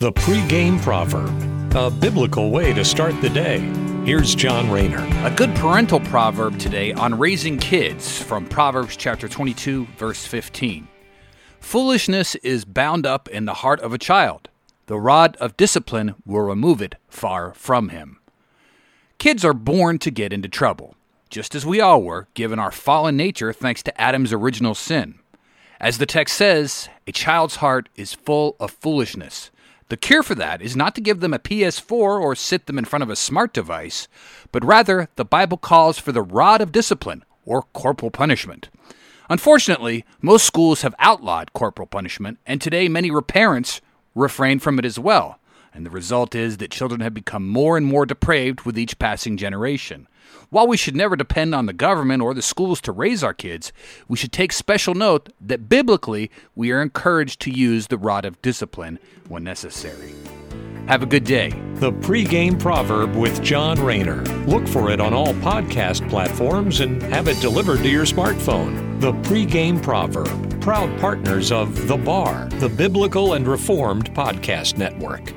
The pregame proverb, a biblical way to start the day. Here's John Rayner. A good parental proverb today on raising kids from Proverbs chapter 22, verse 15. Foolishness is bound up in the heart of a child. The rod of discipline will remove it far from him. Kids are born to get into trouble, just as we all were, given our fallen nature thanks to Adam's original sin. As the text says, a child's heart is full of foolishness. The cure for that is not to give them a PS4 or sit them in front of a smart device, but rather the Bible calls for the rod of discipline or corporal punishment. Unfortunately, most schools have outlawed corporal punishment, and today many parents refrain from it as well. And the result is that children have become more and more depraved with each passing generation. While we should never depend on the government or the schools to raise our kids, we should take special note that biblically we are encouraged to use the rod of discipline when necessary. Have a good day. The pregame proverb with John Rayner. Look for it on all podcast platforms and have it delivered to your smartphone. The pregame proverb, proud partners of The Bar, the Biblical and Reformed Podcast Network.